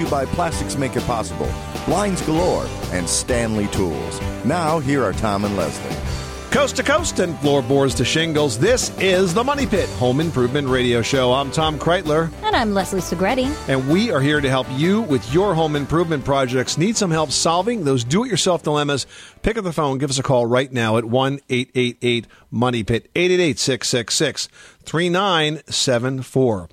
To you by Plastics Make It Possible, Blinds Galore, and Stanley Tools. Now, here are Tom and Leslie. Coast to coast and floorboards to shingles, this is the Money Pit Home Improvement Radio Show. I'm Tom Kraeutler, And I'm Leslie Segrete. and we are here to help you with your home improvement projects. Need some help solving those do it yourself dilemmas? Pick up the phone, give us a call right now at 1 888 Money Pit, 888 666 3974.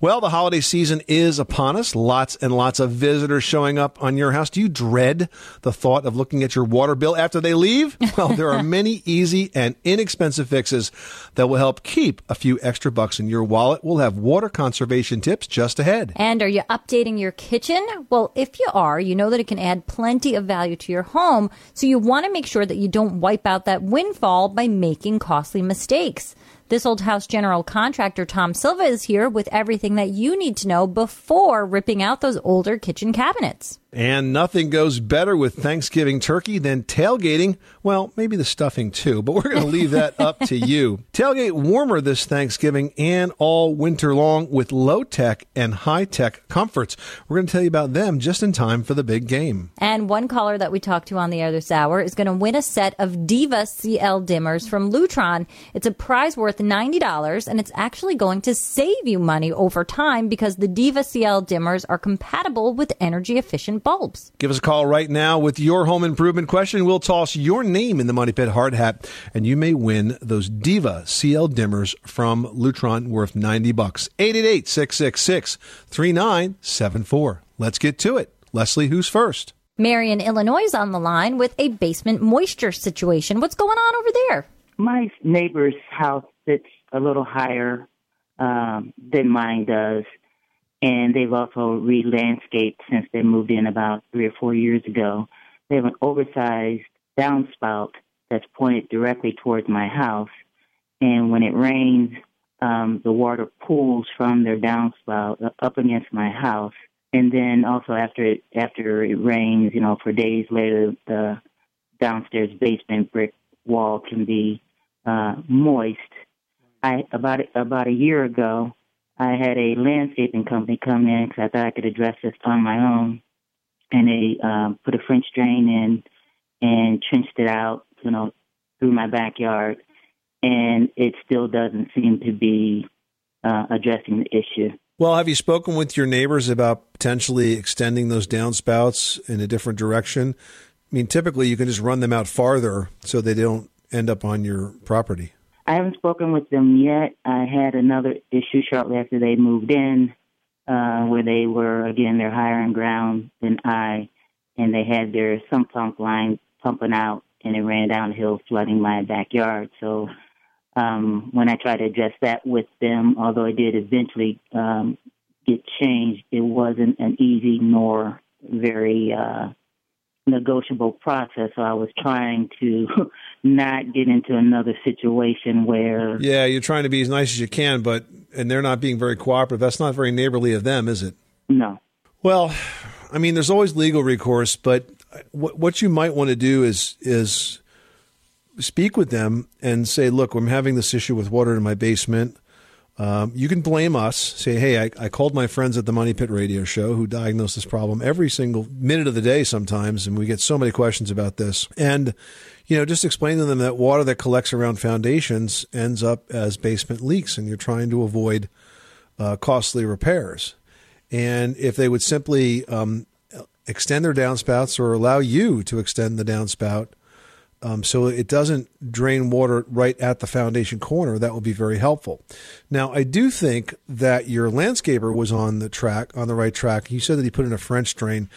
Well, the holiday season is upon us. Lots and lots of visitors showing up on your house. Do you dread the thought of looking at your water bill after they leave? Well, there are many easy and inexpensive fixes that will help keep a few extra bucks in your wallet. We'll have water conservation tips just ahead. And are you updating your kitchen? Well, if you are, you know that it can add plenty of value to your home. So you want to make sure that you don't wipe out that windfall by making costly mistakes. This old house general contractor, Tom Silva, is here with everything that you need to know before ripping out those older kitchen cabinets. And nothing goes better with Thanksgiving turkey than tailgating. Well, maybe the stuffing too, but we're going to leave that up to you. Tailgate warmer this Thanksgiving and all winter long with low tech and high tech comforts. We're going to tell you about them just in time for the big game. And one caller that we talked to on the other this hour is going to win a set of Diva CL dimmers from Lutron. It's a prize worth $90 and it's actually going to save you money over time because the Diva CL dimmers are compatible with energy efficient bulbs. Give us a call right now with your home improvement question. We'll toss your name in the Money Pit hard hat and you may win those Diva CL dimmers from Lutron worth 90 bucks. 888-666-3974. Let's get to it. Leslie, who's first? Marion, Illinois is on the line with a basement moisture situation. What's going on over there? my neighbor's house sits a little higher um, than mine does, and they've also re-landscaped since they moved in about three or four years ago. They have an oversized downspout that's pointed directly towards my house, and when it rains, um, the water pools from their downspout up against my house. And then also after it after it rains, you know, for days later, the downstairs basement brick wall can be uh, moist. I about about a year ago, I had a landscaping company come in because I thought I could address this on my own, and they um, put a French drain in and trenched it out, you know, through my backyard, and it still doesn't seem to be uh, addressing the issue. Well, have you spoken with your neighbors about potentially extending those downspouts in a different direction? I mean, typically you can just run them out farther so they don't end up on your property. I haven't spoken with them yet. I had another issue shortly after they moved in, uh, where they were again they're higher in ground than I, and they had their sump pump line pumping out, and it ran downhill, flooding my backyard. So um, when I tried to address that with them, although it did eventually um, get changed, it wasn't an easy nor very uh, negotiable process. So I was trying to not get into another situation where Yeah, you're trying to be as nice as you can, but and they're not being very cooperative. That's not very neighborly of them, is it? no. Well, I mean, there's always legal recourse, but what what you might want to do is is speak with them and say, "Look, I'm having this issue with water in my basement. Um, you can blame us. Say, hey, I, I called my friends at the Money Pit Radio Show who diagnosed this problem every single minute of the day sometimes, and we get so many questions about this. And, you know, just explain to them that water that collects around foundations ends up as basement leaks, and you're trying to avoid uh, costly repairs. And if they would simply um, extend their downspouts or allow you to extend the downspout, um, so it doesn't drain water right at the foundation corner. That would be very helpful. Now, I do think that your landscaper was on the track, on the right track. You said that he put in a French drain.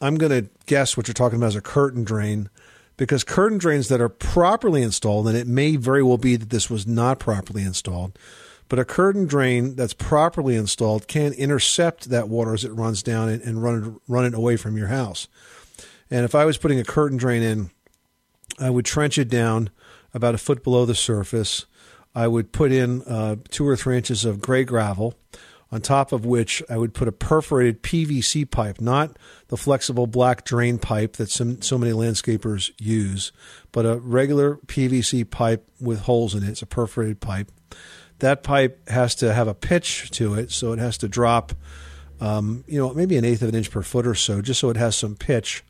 I'm going to guess what you're talking about is a curtain drain because curtain drains that are properly installed, and it may very well be that this was not properly installed, but a curtain drain that's properly installed can intercept that water as it runs down and, and run, run it away from your house. And if I was putting a curtain drain in, I would trench it down about a foot below the surface. I would put in uh, two or three inches of gray gravel, on top of which I would put a perforated PVC pipe, not the flexible black drain pipe that some, so many landscapers use, but a regular PVC pipe with holes in it. It's a perforated pipe. That pipe has to have a pitch to it, so it has to drop, um, you know, maybe an eighth of an inch per foot or so, just so it has some pitch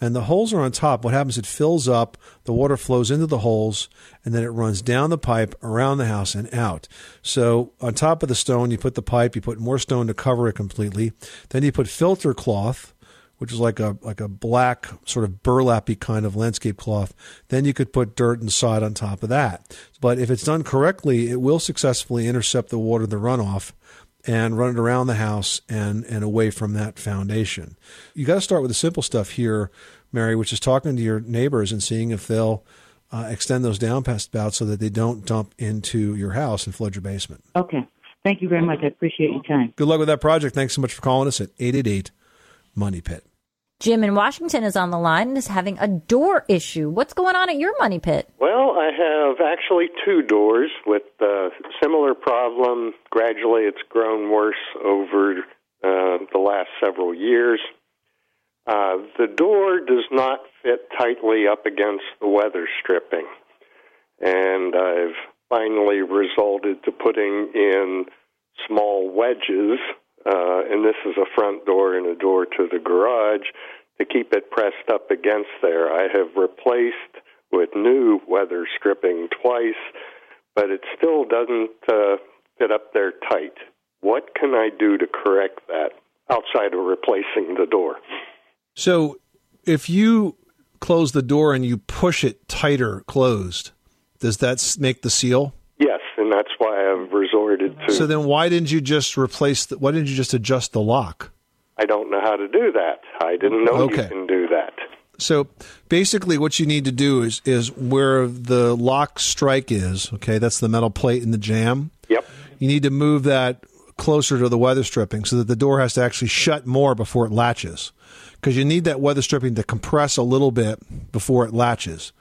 and the holes are on top. What happens? It fills up, the water flows into the holes, and then it runs down the pipe around the house and out. So on top of the stone, you put the pipe, you put more stone to cover it completely. Then you put filter cloth, which is like a like a black sort of burlappy kind of landscape cloth. Then you could put dirt and sod on top of that. But if it's done correctly, it will successfully intercept the water, the runoff, and run it around the house and, and away from that foundation. You got to start with the simple stuff here, Mary, which is talking to your neighbors and seeing if they'll uh, extend those downspouts so that they don't dump into your house and flood your basement. Okay. Thank you very much. I appreciate your time. Good luck with that project. Thanks so much for calling us at 888 Money Pit. Jim in Washington is on the line and is having a door issue. What's going on at your money pit? Well, I have actually two doors with a similar problem. Gradually, it's grown worse over uh, the last several years. Uh, the door does not fit tightly up against the weather stripping, and I've finally resorted to putting in small wedges uh, and this is a front door and a door to the garage to keep it pressed up against there. I have replaced with new weather stripping twice, but it still doesn't uh, fit up there tight. What can I do to correct that outside of replacing the door? So, if you close the door and you push it tighter closed, does that make the seal? Yes, and that's why I've resorted to. So then, why didn't you just replace? The, why didn't you just adjust the lock? I don't know how to do that. I didn't know Okay. you can do that. So basically, what you need to do is is where the lock strike is. Okay, that's the metal plate in the jamb. Yep. You need to move that closer to the weather stripping so that the door has to actually shut more before it latches. Because you need that weather stripping to compress a little bit before it latches.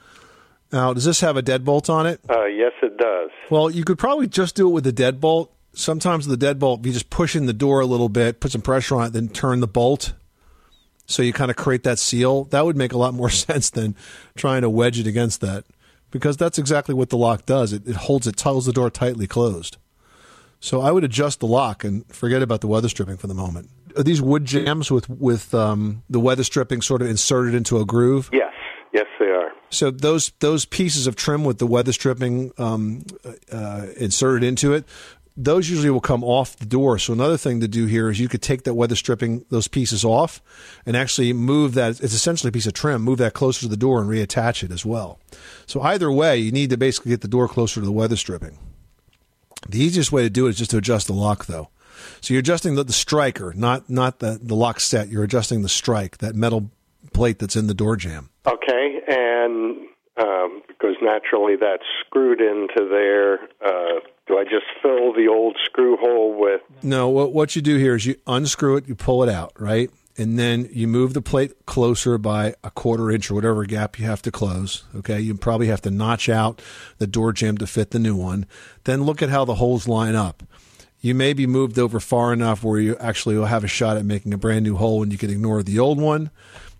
Now, does this have a deadbolt on it? Uh, yes, it does. Well, you could probably just do it with the deadbolt. Sometimes the deadbolt, if you just push in the door a little bit, put some pressure on it, then turn the bolt. So you kind of create that seal. That would make a lot more sense than trying to wedge it against that. Because that's exactly what the lock does. It, it holds it, holds the door tightly closed. So I would adjust the lock and forget about the weather stripping for the moment. Are these wood jambs with with um, the weather stripping sort of inserted into a groove? Yes, yes, they are. So those those pieces of trim with the weather stripping um, uh, inserted into it, those usually will come off the door. So another thing to do here is you could take that weather stripping those pieces off and actually move that. It's essentially a piece of trim. Move that closer to the door and reattach it as well. So either way, you need to basically get the door closer to the weather stripping. The easiest way to do it is just to adjust the lock, though. So you're adjusting the, the striker, not not the the lock set. You're adjusting the strike, that metal plate that's in the door jamb. Okay, and um, because naturally that's screwed into there, uh, do I just fill the old screw hole with? No, what what you do here is you unscrew it, you pull it out, right? And then you move the plate closer by a quarter inch or whatever gap you have to close. Okay. You probably have to notch out the door jamb to fit the new one. Then look at how the holes line up. You may be moved over far enough where you actually will have a shot at making a brand new hole and you can ignore the old one.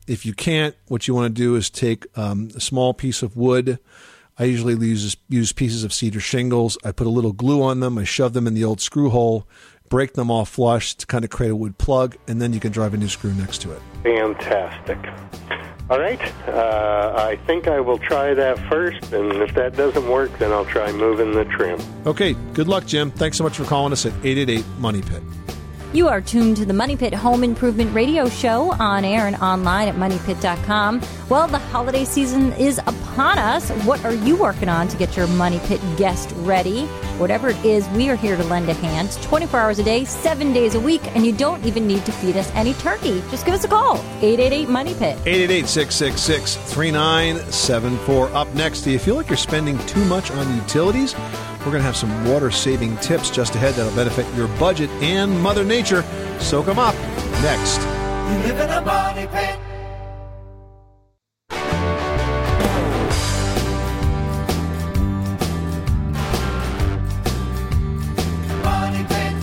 If you can't, what you want to do is take um, a small piece of wood. I usually use use pieces of cedar shingles. I put a little glue on them. I shove them in the old screw hole, break them off flush to kind of create a wood plug, and then you can drive a new screw next to it. Fantastic. All right, uh, I think I will try that first, and if that doesn't work, then I'll try moving the trim. Okay, good luck, Jim. Thanks so much for calling us at 888 Money Pit. You are tuned to the Money Pit Home Improvement Radio Show on air and online at moneypit.com. Well, the holiday season is upon us. What are you working on to get your Money Pit guest ready? Whatever it is, we are here to lend a hand 24 hours a day, seven days a week, and you don't even need to feed us any turkey. Just give us a call 888 Money Pit. 888 666 3974. Up next, do you feel like you're spending too much on utilities? We're going to have some water saving tips just ahead that'll benefit your budget and Mother Nature. Soak them up next. You live in a money pit. Pit.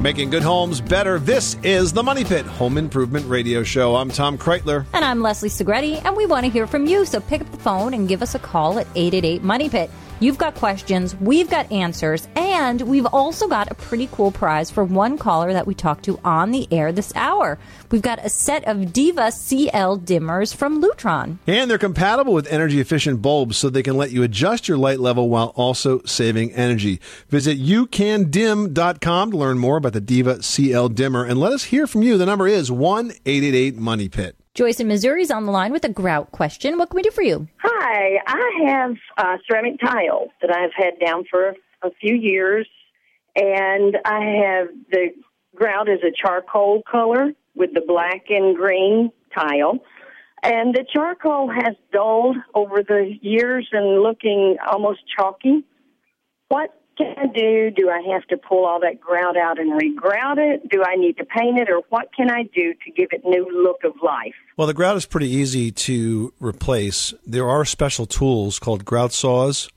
Making good homes better. This is the Money Pit Home Improvement Radio Show. I'm Tom Kraeutler. And I'm Leslie Segrete, and we want to hear from you. So pick up the phone and give us a call at 888 Money Pit. You've got questions, we've got answers, and we've also got a pretty cool prize for one caller that we talked to on the air this hour. We've got a set of Diva CL dimmers from Lutron. And they're compatible with energy efficient bulbs so they can let you adjust your light level while also saving energy. Visit youcandim.com to learn more about the Diva CL dimmer and let us hear from you. The number is 1 888 Money Pit. Joyce in Missouri is on the line with a grout question. What can we do for you? Hi, I have uh, ceramic tile that I've had down for a few years, and I have the grout is a charcoal color with the black and green tile, and the charcoal has dulled over the years and looking almost chalky. What can I do? Do I have to pull all that grout out and regrout it? Do I need to paint it, or what can I do to give it new look of life? Well, the grout is pretty easy to replace. There are special tools called grout saws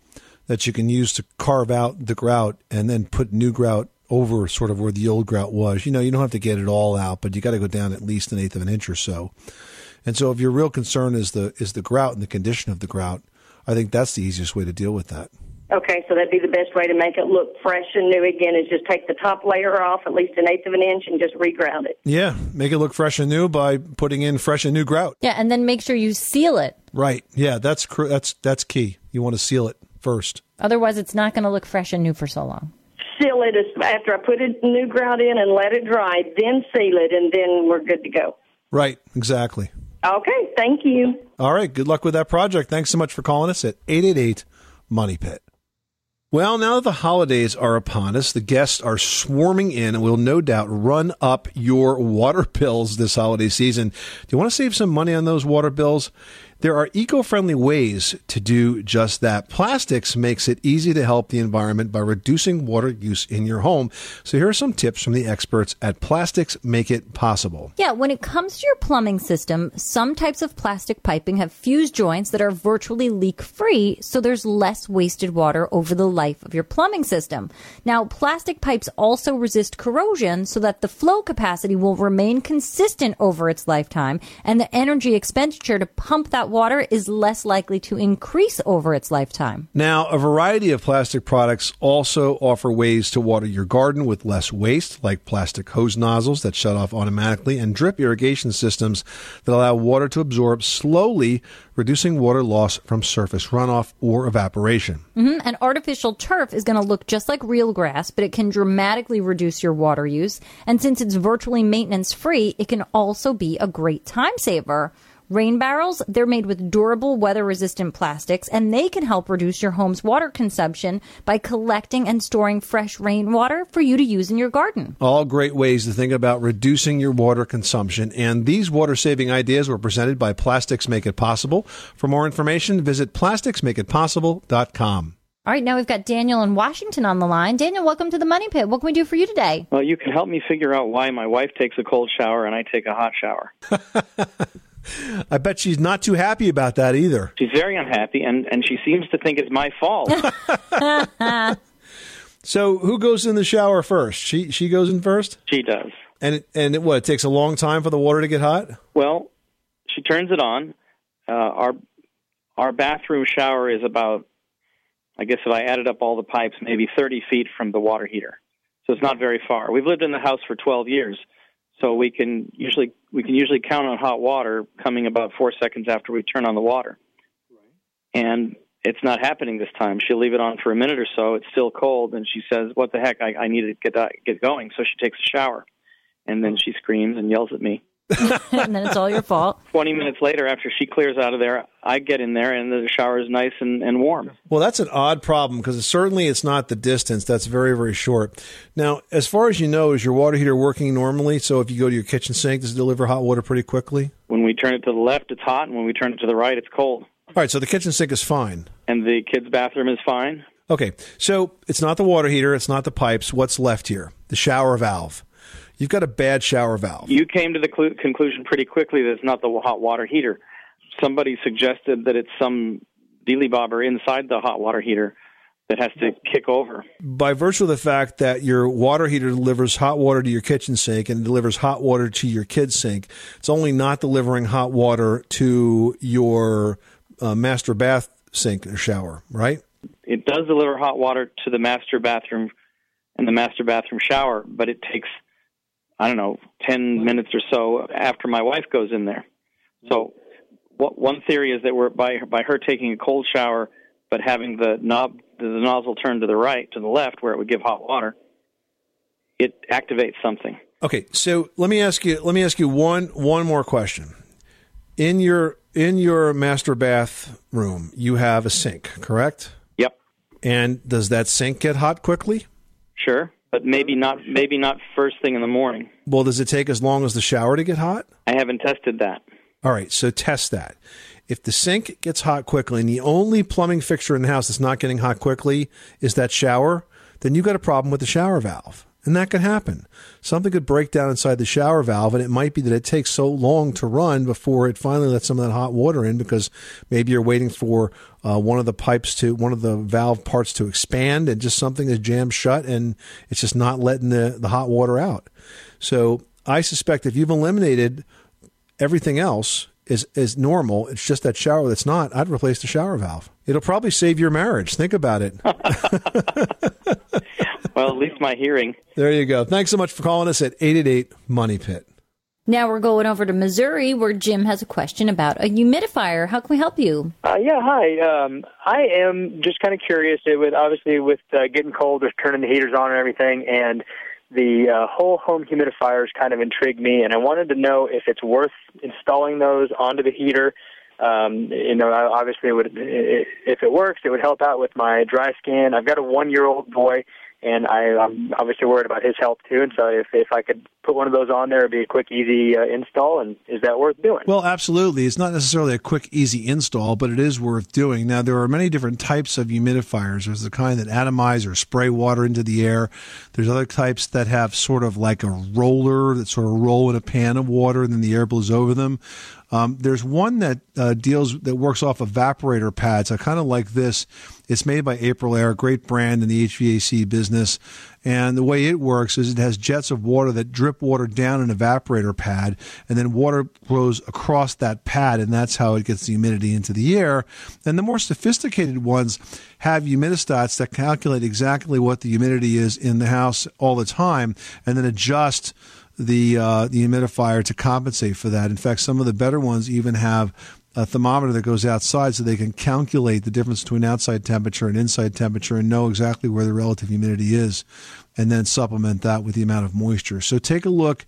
that you can use to carve out the grout and then put new grout over sort of where the old grout was. You know, you don't have to get it all out, but you got to go down at least an eighth of an inch or so. And so if your real concern is the is the grout and the condition of the grout, I think that's the easiest way to deal with that. Okay, so that'd be the best way to make it look fresh and new again is just take the top layer off at least an eighth of an inch and just regrout it. Yeah, make it look fresh and new by putting in fresh and new grout. Yeah, and then make sure you seal it. Right. Yeah, that's cr- that's that's key. You want to seal it first. Otherwise, it's not going to look fresh and new for so long. Seal it after I put a new grout in and let it dry, then seal it, and then we're good to go. Right. Exactly. Okay, thank you. All right. Good luck with that project. Thanks so much for calling us at 888 Money Pit. Well, now that the holidays are upon us, the guests are swarming in and will no doubt run up your water bills this holiday season. Do you want to save some money on those water bills? There are eco-friendly ways to do just that. Plastics makes it easy to help the environment by reducing water use in your home. So here are some tips from the experts at Plastics Make It Possible. Yeah, when it comes to your plumbing system, some types of plastic piping have fused joints that are virtually leak free, so there's less wasted water over the life of your plumbing system. Now, plastic pipes also resist corrosion so that the flow capacity will remain consistent over its lifetime, and the energy expenditure to pump that water is less likely to increase over its lifetime. Now, a variety of plastic products also offer ways to water your garden with less waste, like plastic hose nozzles that shut off automatically and drip irrigation systems that allow water to absorb slowly, reducing water loss from surface runoff or evaporation. hmm And artificial turf is going to look just like real grass, but it can dramatically reduce your water use. And since it's virtually maintenance free, it can also be a great time saver. Rain barrels, they're made with durable, weather resistant plastics, and they can help reduce your home's water consumption by collecting and storing fresh rainwater for you to use in your garden. All great ways to think about reducing your water consumption. And these water saving ideas were presented by Plastics Make It Possible. For more information, visit plasticsmakeitpossible.com. All right, now we've got Daniel in Washington on the line. Daniel, welcome to the Money Pit. What can we do for you today? Well, you can help me figure out why my wife takes a cold shower and I take a hot shower. I bet she's not too happy about that either. She's very unhappy, and, and she seems to think it's my fault. So, who goes in the shower first? She she goes in first, she does. and it, and it, what? It takes a long time for the water to get hot. Well, she turns it on. Uh, our our bathroom shower is about, I guess if I added up all the pipes, maybe 30 feet from the water heater. So it's not very far. We've lived in the house for 12 years, so we can usually we can usually count on hot water coming about four seconds after we turn on the water. And it's not happening this time. She'll leave it on for a minute or so. It's still cold, and she says, "What the heck? I, I need to get get going." So she takes a shower, and then she screams and yells at me. and then it's all your fault. 20 minutes later, after she clears out of there, I get in there and the shower is nice and, and warm. Well, that's an odd problem because certainly it's not the distance. That's very, very short. Now, as far as you know, is your water heater working normally? So if you go to your kitchen sink, does it deliver hot water pretty quickly? When we turn it to the left, it's hot, and when we turn it to the right, it's cold. All right, so the kitchen sink is fine. And the kids' bathroom is fine. Okay, so it's not the water heater, it's not the pipes. What's left here? The shower valve. You've got a bad shower valve. You came to the clu- conclusion pretty quickly that it's not the hot water heater. Somebody suggested that it's some dealy bobber inside the hot water heater that has to kick over. By virtue of the fact that your water heater delivers hot water to your kitchen sink and delivers hot water to your kid's sink, it's only not delivering hot water to your uh, master bath sink or shower, right? It does deliver hot water to the master bathroom and the master bathroom shower, but it takes I don't know, 10 minutes or so after my wife goes in there. So, what, one theory is that we're by by her taking a cold shower, but having the knob, the nozzle turned to the right, to the left, where it would give hot water, it activates something. Okay, so let me ask you let me ask you one one more question. In your in your master bath room, you have a sink, correct? Yep. And does that sink get hot quickly? Sure, but maybe not maybe not first thing in the morning. Well, does it take as long as the shower to get hot? I haven't tested that. All right, so test that. If the sink gets hot quickly and the only plumbing fixture in the house that's not getting hot quickly is that shower, then you've got a problem with the shower valve. And that could happen. Something could break down inside the shower valve, and it might be that it takes so long to run before it finally lets some of that hot water in because maybe you're waiting for uh, one of the pipes to, one of the valve parts to expand, and just something is jammed shut and it's just not letting the, the hot water out. So I suspect if you've eliminated everything else is is normal. It's just that shower that's not. I'd replace the shower valve. It'll probably save your marriage. Think about it. well, at least my hearing. There you go. Thanks so much for calling us at 888 Money Pit. Now we're going over to Missouri where Jim has a question about a humidifier. How can we help you? Uh, yeah, hi. Um, I am just kind of curious. It would obviously with uh, getting cold, with turning the heaters on and everything, and the uh, whole home humidifiers kind of intrigued me, and I wanted to know if it's worth installing those onto the heater. Um, you know, I- obviously, it would if it works, it would help out with my dry skin. I've got a one-year-old boy, and I, I'm obviously worried about his health too. And so, if if I could put one of those on there, it'd be a quick, easy uh, install. And is that worth doing? Well, absolutely. It's not necessarily a quick, easy install, but it is worth doing. Now, there are many different types of humidifiers. There's the kind that atomize or spray water into the air. There's other types that have sort of like a roller that sort of roll in a pan of water and then the air blows over them. Um, there's one that uh, deals that works off evaporator pads. I kind of like this. It's made by Aprilaire, great brand in the HVAC business. And the way it works is it has jets of water that drip water down an evaporator pad, and then water flows across that pad, and that's how it gets the humidity into the air. And the more sophisticated ones have humidistats that calculate exactly what the humidity is in the house all the time, and then adjust the uh, the humidifier to compensate for that. In fact, some of the better ones even have a thermometer that goes outside so they can calculate the difference between outside temperature and inside temperature and know exactly where the relative humidity is and then supplement that with the amount of moisture. So take a look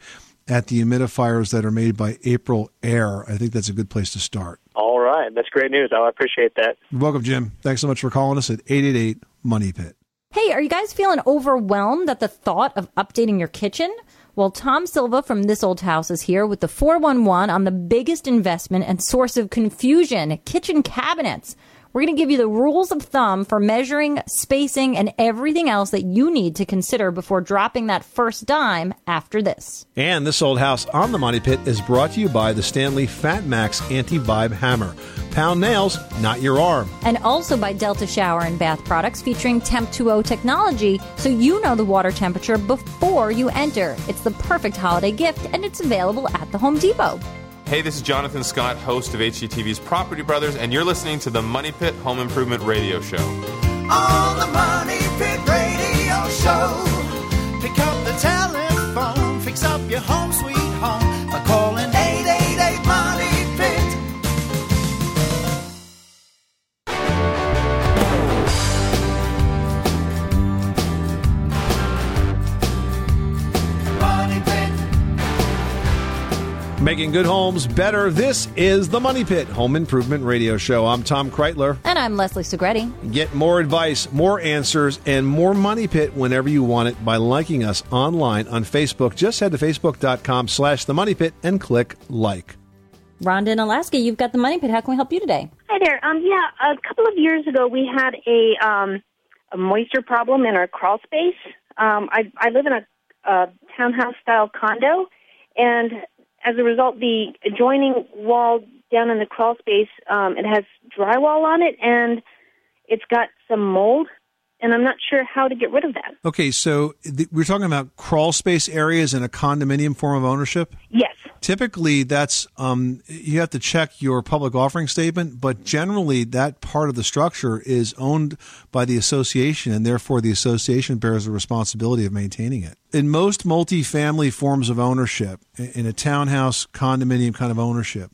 at the humidifiers that are made by April Air. I think that's a good place to start. All right, that's great news. I appreciate that. You're welcome, Jim. Thanks so much for calling us at 888 Money Pit. Hey, are you guys feeling overwhelmed at the thought of updating your kitchen? Well, Tom Silva from This Old House is here with the 411 on the biggest investment and source of confusion kitchen cabinets. We're going to give you the rules of thumb for measuring, spacing, and everything else that you need to consider before dropping that first dime after this. And this old house on the Money Pit is brought to you by the Stanley Fat Max Anti Vibe Hammer. Pound nails, not your arm. And also by Delta Shower and Bath products featuring Temp2O technology so you know the water temperature before you enter. It's the perfect holiday gift and it's available at the Home Depot. Hey, this is Jonathan Scott, host of HGTV's Property Brothers, and you're listening to the Money Pit Home Improvement Radio Show. Making good homes better. This is the Money Pit Home Improvement Radio Show. I'm Tom Kraeutler. And I'm Leslie Segrete. Get more advice, more answers, and more Money Pit whenever you want it by liking us online on Facebook. Just head to facebook.com slash the Money Pit and click like. Rhonda in Alaska, you've got the money pit. How can we help you today? Hi there. Um, yeah, a couple of years ago, we had a, um, a moisture problem in our crawl space. Um, I, I live in a, a townhouse style condo, and as a result, the adjoining wall down in the crawl space, um, it has drywall on it, and it's got some mold, and I'm not sure how to get rid of that. Okay, so th- we're talking about crawl space areas in a condominium form of ownership? Yes. Typically, that's um, you have to check your public offering statement, but generally, that part of the structure is owned by the association, and therefore, the association bears the responsibility of maintaining it. In most multifamily forms of ownership, in a townhouse condominium kind of ownership,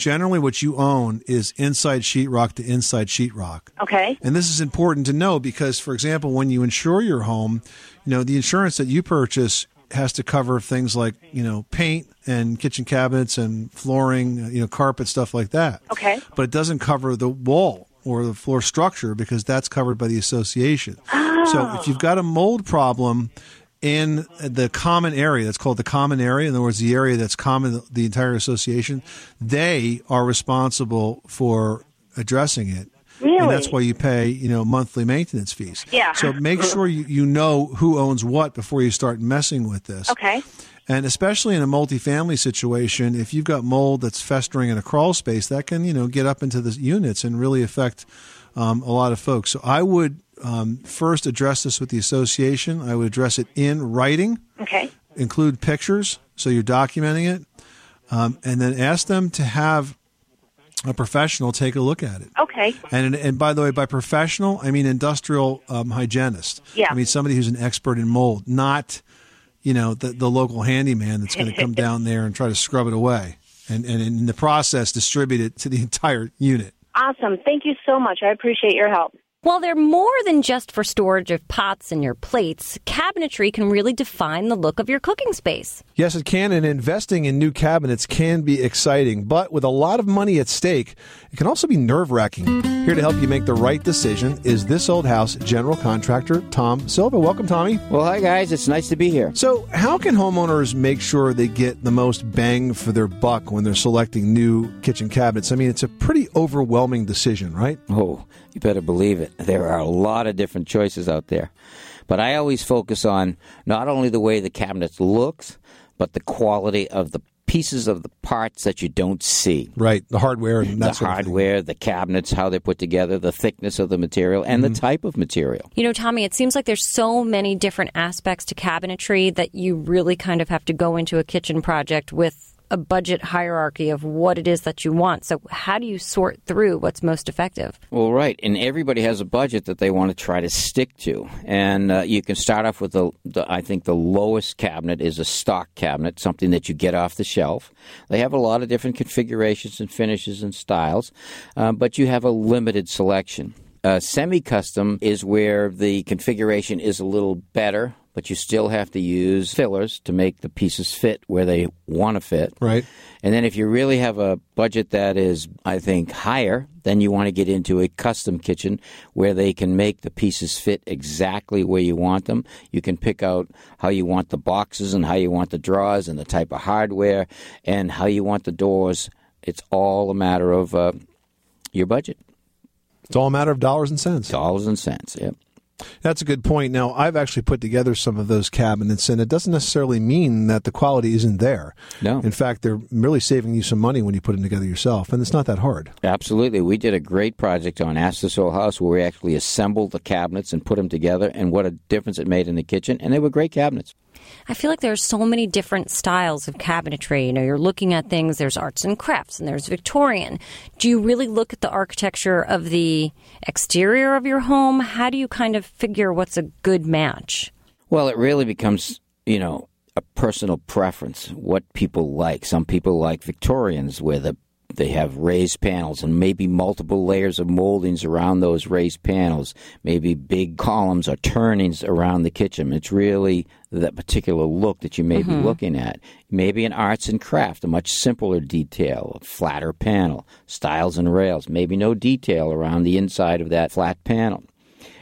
generally what you own is inside sheetrock to inside sheetrock. Okay. And this is important to know because, for example, when you insure your home, you know, the insurance that you purchase has to cover things like, you know, paint and kitchen cabinets and flooring, you know, carpet, stuff like that. Okay. But it doesn't cover the wall or the floor structure because that's covered by the association. So ah. if you've got a mold problem in the common area, that's called the common area, in other words, the area that's common the entire association, they are responsible for addressing it. And that's why you pay, you know, monthly maintenance fees. Yeah. So make sure you, you know who owns what before you start messing with this. Okay. And especially in a multifamily situation, if you've got mold that's festering in a crawl space, that can, you know, get up into the units and really affect um, a lot of folks. So I would um, first address this with the association. I would address it in writing, Okay. include pictures, so you're documenting it, um, and then ask them to have a professional take a look at it. Okay. And and by the way, by professional, I mean industrial um, hygienist. Yeah. I mean somebody who's an expert in mold, not you know the the local handyman that's going to come down there and try to scrub it away, and and in the process distribute it to the entire unit. Awesome. Thank you so much. I appreciate your help. While they're more than just for storage of pots and your plates, cabinetry can really define the look of your cooking space. Yes, it can, and investing in new cabinets can be exciting, but with a lot of money at stake, it can also be nerve wracking. Here to help you make the right decision is This Old House general contractor Tom Silva. Welcome, Tommy. Well, hi, guys. It's nice to be here. So, how can homeowners make sure they get the most bang for their buck when they're selecting new kitchen cabinets? I mean, it's a pretty overwhelming decision, right? Oh, you better believe it. There are a lot of different choices out there. But I always focus on not only the way the cabinet looks, but the quality of the pieces of the parts that you don't see. Right, the hardware and the that sort of thing. hardware, the cabinets, how they're put together, the thickness of the material, and Mm-hmm. the type of material. You know, Tommy, it seems like there's so many different aspects to cabinetry that you really kind of have to go into a kitchen project with a budget hierarchy of what it is that you want. So, how do you sort through what's most effective? Well, right, and everybody has a budget that they want to try to stick to, and uh, you can start off with the, the. I think the lowest cabinet is a stock cabinet, something that you get off the shelf. They have a lot of different configurations and finishes and styles, uh, but you have a limited selection. Uh, semi-custom is where the configuration is a little better, but you still have to use fillers to make the pieces fit where they want to fit. Right. And then if you really have a budget that is, I think, higher, then you want to get into a custom kitchen where they can make the pieces fit exactly where you want them. You can pick out how you want the boxes and how you want the drawers and the type of hardware and how you want the doors. It's all a matter of uh, your budget. It's all a matter of dollars and cents. Dollars and cents, yep. That's a good point. Now, I've actually put together some of those cabinets, and it doesn't necessarily mean that the quality isn't there. No. In fact, they're really saving you some money when you put them together yourself, and it's not that hard. Absolutely. We did a great project on Ask This Old House where we actually assembled the cabinets and put them together, and what a difference it made in the kitchen. And they were great cabinets. I feel like there are so many different styles of cabinetry. You know, you're looking at things, there's arts and crafts and there's Victorian. Do you really look at the architecture of the exterior of your home? How do you kind of figure what's a good match? Well, it really becomes, you know, a personal preference, what people like. Some people like Victorians where the they have raised panels and maybe multiple layers of moldings around those raised panels, maybe big columns or turnings around the kitchen. It's really that particular look that you may be Mhm. looking at. Maybe an arts and craft, a much simpler detail, a flatter panel, stiles and rails, maybe no detail around the inside of that flat panel.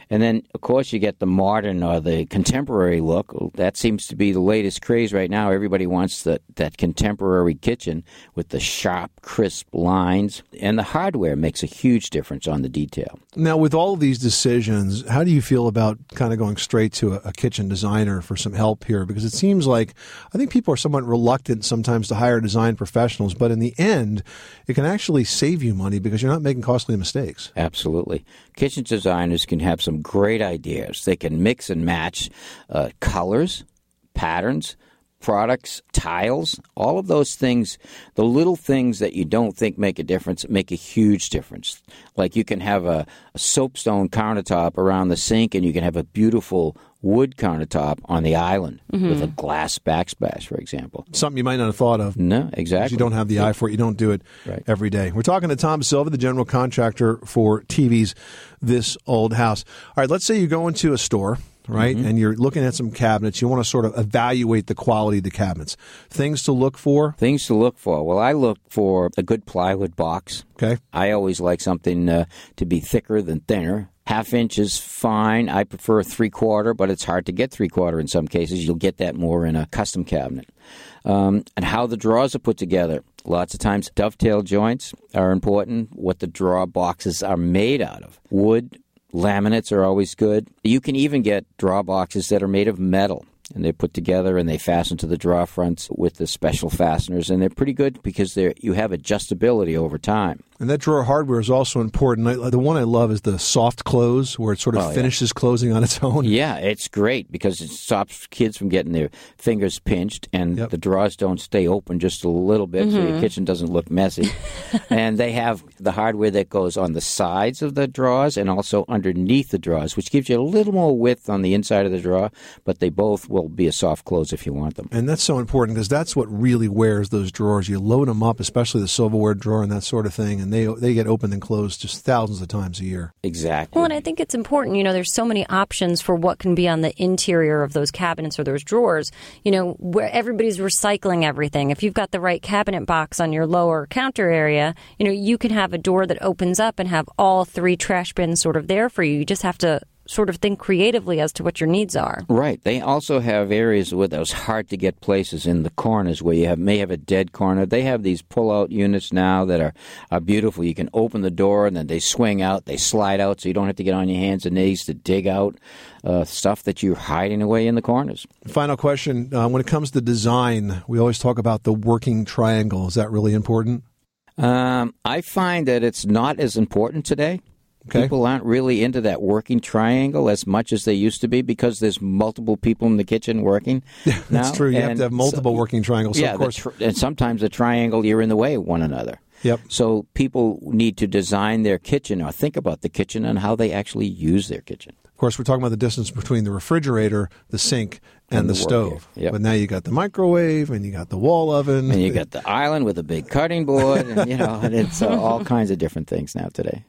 And then, of course, you get the modern or the contemporary look. That seems to be the latest craze right now. Everybody wants that, that contemporary kitchen with the sharp, crisp lines. And the hardware makes a huge difference on the detail. Now, with all of these decisions, how do you feel about kind of going straight to a, a kitchen designer for some help here? Because it seems like I think people are somewhat reluctant sometimes to hire design professionals, but in the end, it can actually save you money because you're not making costly mistakes. Absolutely. Kitchen designers can have some great ideas. They can mix and match uh, colors, patterns, products, tiles, all of those things, the little things that you don't think make a difference make a huge difference. Like you can have a, a soapstone countertop around the sink and you can have a beautiful wood countertop on the island with a glass backsplash, for example. Something you might not have thought of. No, exactly. You don't have the eye for it. You don't do it every day. We're talking to Tom Silva, the general contractor for TV's This Old House. All right, let's say you go into a store, right, Mm-hmm. and you're looking at some cabinets. You want to sort of evaluate the quality of the cabinets. Things to look for. Things to look for. Well, I look for a good plywood box. Okay. I always like something uh, to be thicker than thinner. Half inch is fine. I prefer three quarter, but it's hard to get three quarter in some cases. You'll get that more in a custom cabinet. Um, and how the drawers are put together. Lots of times, dovetail joints are important. What the drawer boxes are made out of. Wood, laminates are always good. You can even get drawer boxes that are made of metal. And they're put together and they fasten to the drawer fronts with the special fasteners, and they're pretty good because they're you have adjustability over time. And that drawer hardware is also important. I, the one I love is the soft close, where it sort of Oh, yeah. finishes closing on its own. Yeah, it's great because it stops kids from getting their fingers pinched, and the drawers don't stay open just a little bit, so your Mhm. kitchen doesn't look messy. and they have the hardware that goes on the sides of the drawers and also underneath the drawers, which gives you a little more width on the inside of the drawer. But they both will be a soft close if you want them. And that's so important because that's what really wears those drawers. You load them up, especially the silverware drawer and that sort of thing, and they they get opened and closed just thousands of times a year. Exactly. Well, and I think it's important, you know, there's so many options for what can be on the interior of those cabinets or those drawers, you know, where everybody's recycling everything. If you've got the right cabinet box on your lower counter area, you know, you can have a door that opens up and have all three trash bins sort of there for you. You just have to sort of think creatively as to what your needs are. Right. They also have areas with those hard to get places in the corners where you have may have a dead corner. They have these pull out units now that are, are beautiful. You can open the door and then they swing out, they slide out, so you don't have to get on your hands and knees to dig out uh, stuff that you're hiding away in the corners. Final question: uh, When it comes to design, we always talk about the working triangle. Is that really important? Um, I find that it's not as important today. Okay. People aren't really into that working triangle as much as they used to be because there's multiple people in the kitchen working. Yeah, That's true. You have to have multiple working triangles. So yeah, of course, and sometimes the triangle you're in the way of one another. Yep. So people need to design their kitchen or think about the kitchen and how they actually use their kitchen. of course, we're talking about the distance between the refrigerator, the sink, and, And the, the stove. Yep. But now you got the microwave, and you got the wall oven, And you got the island with a big cutting board, and you know, and it's uh, all kinds of different things now today.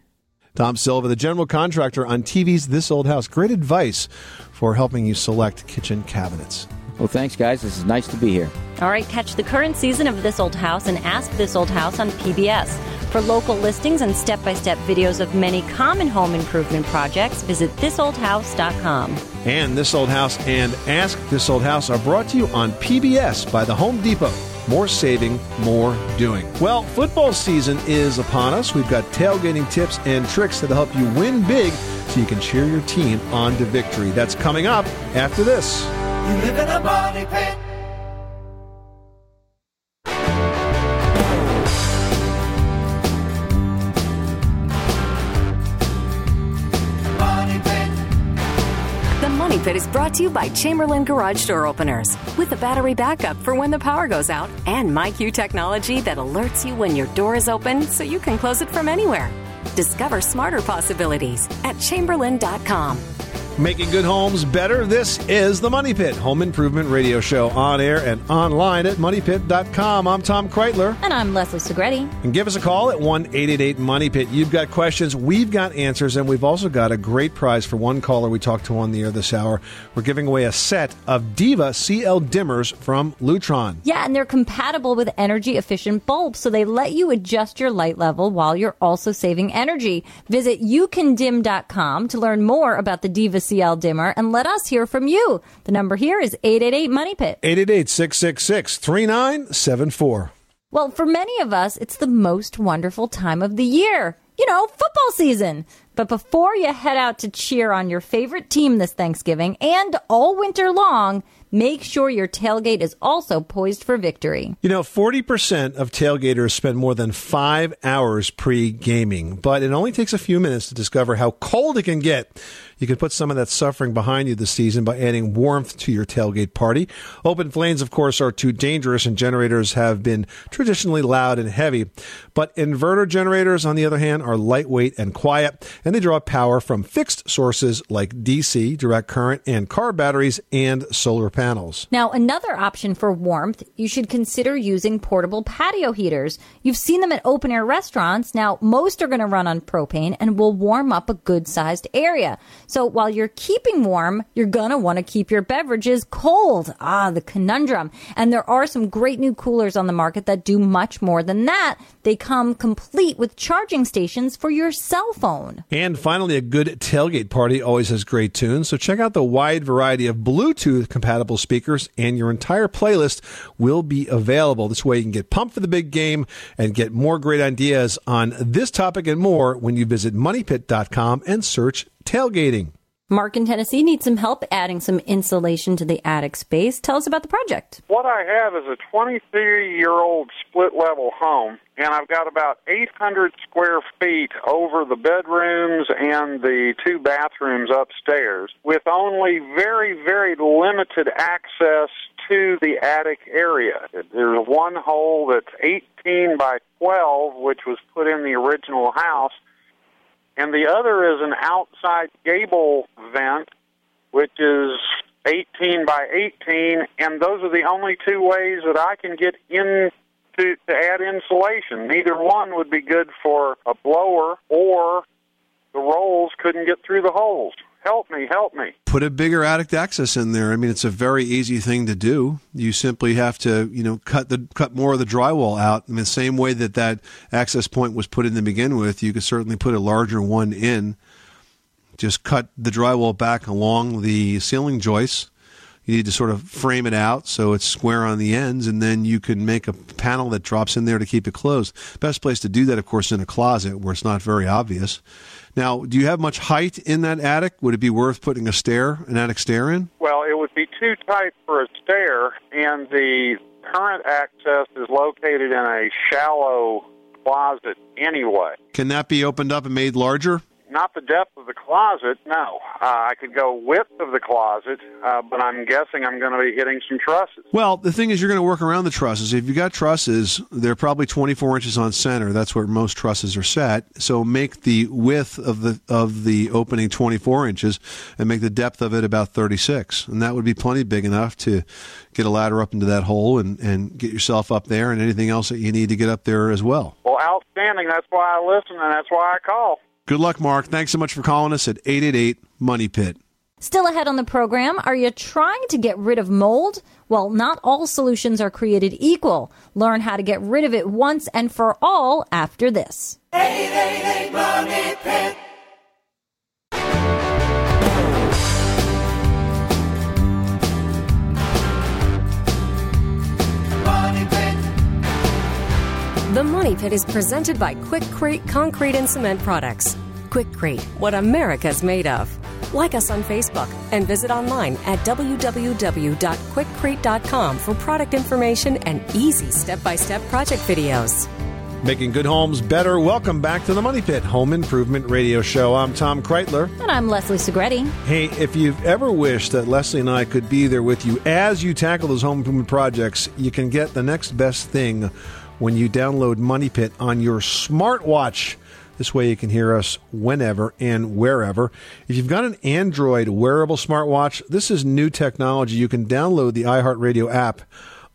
Tom Silva, the general contractor on TV's This Old House. Great advice for helping you select kitchen cabinets. Well, thanks, guys. This is nice to be here. All right, catch the current season of This Old House and Ask This Old House on PBS. For local listings and step by step videos of many common home improvement projects, visit thisoldhouse.com. And This Old House and Ask This Old House are brought to you on PBS by the Home Depot. More saving, more doing. Well, football season is upon us. We've got tailgating tips and tricks that'll help you win big so you can cheer your team on to victory. That's coming up after this. You live in a money pit. Money Pit is brought to you by Chamberlain Garage Door Openers with a battery backup for when the power goes out and MyQ technology that alerts you when your door is open so you can close it from anywhere. Discover smarter possibilities at chamberlain.com. Making good homes better. This is the Money Pit Home Improvement Radio Show on air and online at moneypit.com. I'm Tom Kraeutler. And I'm Leslie Segrete. And give us a call at 1 888 Money Pit. You've got questions, we've got answers, and we've also got a great prize for one caller we talked to on the air this hour. We're giving away a set of Diva CL dimmers from Lutron. Yeah, and they're compatible with energy efficient bulbs, so they let you adjust your light level while you're also saving energy. Visit youcandim.com to learn more about the Diva CL dimmer and let us hear from you. The number here is 888 Money Pit. 888 666 3974. Well, for many of us, it's the most wonderful time of the year. You know, football season. But before you head out to cheer on your favorite team this Thanksgiving and all winter long, make sure your tailgate is also poised for victory. You know, 40% of tailgaters spend more than five hours pre gaming, but it only takes a few minutes to discover how cold it can get. You can put some of that suffering behind you this season by adding warmth to your tailgate party. Open flames, of course, are too dangerous, and generators have been traditionally loud and heavy. But inverter generators, on the other hand, are lightweight and quiet, and they draw power from fixed sources like DC, direct current, and car batteries and solar panels. Now, another option for warmth, you should consider using portable patio heaters. You've seen them at open air restaurants. Now, most are going to run on propane and will warm up a good sized area. So while you're keeping warm, you're going to want to keep your beverages cold. Ah, the conundrum. And there are some great new coolers on the market that do much more than that. They come complete with charging stations for your cell phone. And finally, a good tailgate party always has great tunes. So check out the wide variety of Bluetooth compatible speakers, and your entire playlist will be available. This way, you can get pumped for the big game and get more great ideas on this topic and more when you visit moneypit.com and search tailgating. Mark in Tennessee needs some help adding some insulation to the attic space. Tell us about the project. What I have is a 23 year old split level home, and I've got about 800 square feet over the bedrooms and the two bathrooms upstairs, with only very, very limited access to the attic area. There's one hole that's 18 by 12, which was put in the original house and the other is an outside gable vent, which is 18 by 18, and those are the only two ways that I can get in to, to add insulation. Neither one would be good for a blower, or the rolls couldn't get through the holes. Help me, help me. Put a bigger attic access in there. I mean, it's a very easy thing to do. You simply have to, you know, cut the cut more of the drywall out. In the same way that that access point was put in to begin with, you could certainly put a larger one in. Just cut the drywall back along the ceiling joists. You need to sort of frame it out so it's square on the ends, and then you can make a panel that drops in there to keep it closed. Best place to do that, of course, in a closet where it's not very obvious. Now, do you have much height in that attic? Would it be worth putting a stair, an attic stair in? Well, it would be too tight for a stair, and the current access is located in a shallow closet anyway. Can that be opened up and made larger? Not the depth of the closet, no. Uh, I could go width of the closet, uh, but I'm guessing I'm going to be hitting some trusses. Well, the thing is, you're going to work around the trusses. If you got trusses, they're probably 24 inches on center. That's where most trusses are set. So make the width of the of the opening 24 inches, and make the depth of it about 36, and that would be plenty big enough to get a ladder up into that hole and and get yourself up there, and anything else that you need to get up there as well. Well, outstanding. That's why I listen, and that's why I call. Good luck, Mark. Thanks so much for calling us at 888 Money Pit. Still ahead on the program, are you trying to get rid of mold? Well, not all solutions are created equal. Learn how to get rid of it once and for all after this. 888 Money Pit. The Money Pit is presented by Quikrete Concrete and Cement Products. Quikrete, what America's made of. Like us on Facebook and visit online at www.quikrete.com for product information and easy step by step project videos. Making good homes better. Welcome back to the Money Pit Home Improvement Radio Show. I'm Tom Kraeutler. And I'm Leslie Segrete. Hey, if you've ever wished that Leslie and I could be there with you as you tackle those home improvement projects, you can get the next best thing when you download Money Pit on your smartwatch. This way you can hear us whenever and wherever. If you've got an Android wearable smartwatch, this is new technology. You can download the iHeartRadio app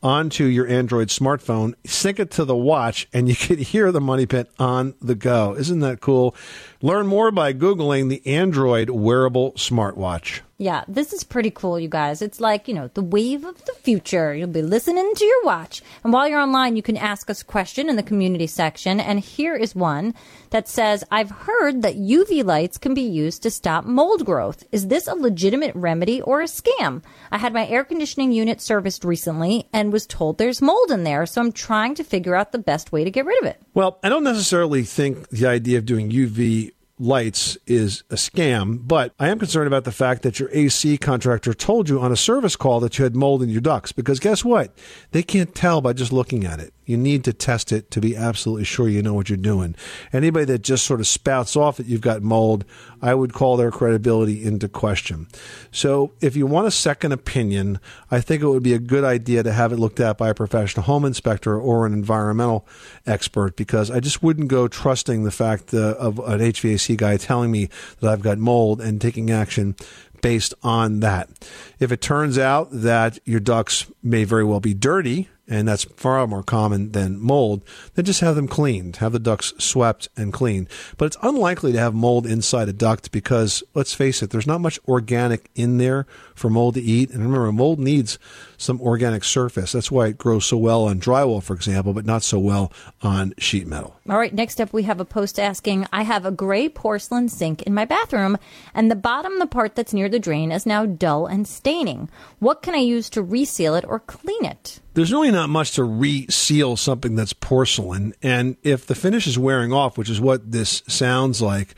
onto your Android smartphone, sync it to the watch, and you can hear the Money Pit on the go. Isn't that cool? Learn more by Googling the Android wearable smartwatch. Yeah, this is pretty cool, you guys. It's like, you know, the wave of the future. You'll be listening to your watch. And while you're online, you can ask us a question in the community section. And here is one that says, I've heard that UV lights can be used to stop mold growth. Is this a legitimate remedy or a scam? I had my air conditioning unit serviced recently and was told there's mold in there. So I'm trying to figure out the best way to get rid of it. Well, I don't necessarily think the idea of doing UV lights is a scam, but I am concerned about the fact that your AC contractor told you on a service call that you had mold in your ducts because guess what? They can't tell by just looking at it. You need to test it to be absolutely sure you know what you're doing. Anybody that just sort of spouts off that you've got mold, I would call their credibility into question. So if you want a second opinion, I think it would be a good idea to have it looked at by a professional home inspector or an environmental expert because I just wouldn't go trusting the fact uh, of an HVAC guy telling me that I've got mold and taking action based on that. If it turns out that your ducts may very well be dirty, and that's far more common than mold, then just have them cleaned, have the ducts swept and cleaned. But it's unlikely to have mold inside a duct because, let's face it, there's not much organic in there for mold to eat. And remember, mold needs some organic surface. That's why it grows so well on drywall, for example, but not so well on sheet metal. All right, next up we have a post asking I have a gray porcelain sink in my bathroom, and the bottom, the part that's near the drain, is now dull and staining. What can I use to reseal it or clean it? There's really not much to reseal something that's porcelain. And if the finish is wearing off, which is what this sounds like,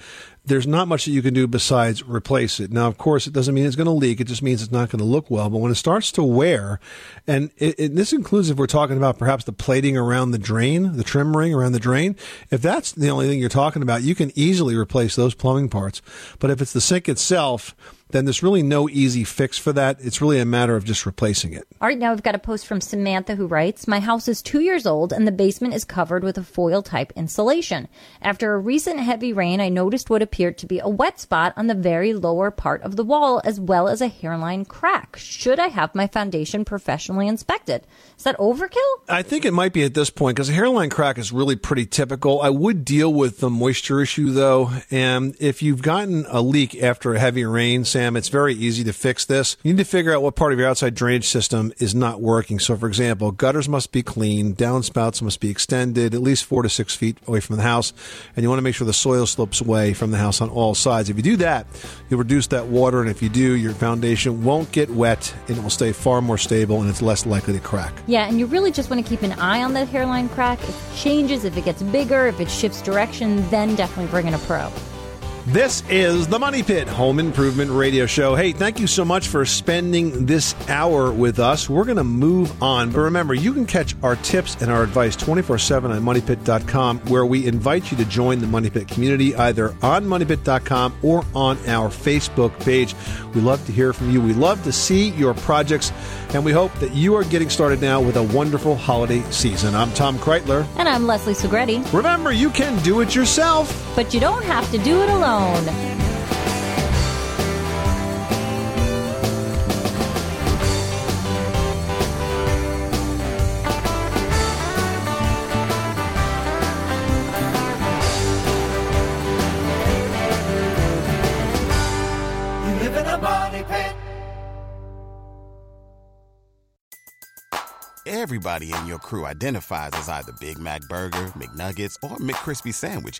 there's not much that you can do besides replace it. Now, of course, it doesn't mean it's going to leak. It just means it's not going to look well. But when it starts to wear, and it, it, this includes if we're talking about perhaps the plating around the drain, the trim ring around the drain, if that's the only thing you're talking about, you can easily replace those plumbing parts. But if it's the sink itself, then there's really no easy fix for that. It's really a matter of just replacing it. All right, now we've got a post from Samantha who writes My house is two years old and the basement is covered with a foil type insulation. After a recent heavy rain, I noticed what appeared to be a wet spot on the very lower part of the wall as well as a hairline crack. Should I have my foundation professionally inspected? Is that overkill? I think it might be at this point because a hairline crack is really pretty typical. I would deal with the moisture issue though, and if you've gotten a leak after a heavy rain, Sam, it's very easy to fix this. You need to figure out what part of your outside drainage system is not working. So, for example, gutters must be clean, downspouts must be extended at least four to six feet away from the house, and you want to make sure the soil slopes away from the house on all sides. If you do that, you'll reduce that water, and if you do, your foundation won't get wet and it will stay far more stable and it's less likely to crack. Yeah, and you really just want to keep an eye on that hairline crack. If it changes, if it gets bigger, if it shifts direction, then definitely bring in a pro. This is the Money Pit Home Improvement Radio Show. Hey, thank you so much for spending this hour with us. We're going to move on. But remember, you can catch our tips and our advice 24 7 on MoneyPit.com, where we invite you to join the Money Pit community either on MoneyPit.com or on our Facebook page. We love to hear from you. We love to see your projects, and we hope that you are getting started now with a wonderful holiday season. I'm Tom Kraeutler. And I'm Leslie Segrete. Remember, you can do it yourself. But you don't have to do it alone. You live in a money pit. Everybody in your crew identifies as either Big Mac Burger, McNuggets, or McCrispy Sandwich.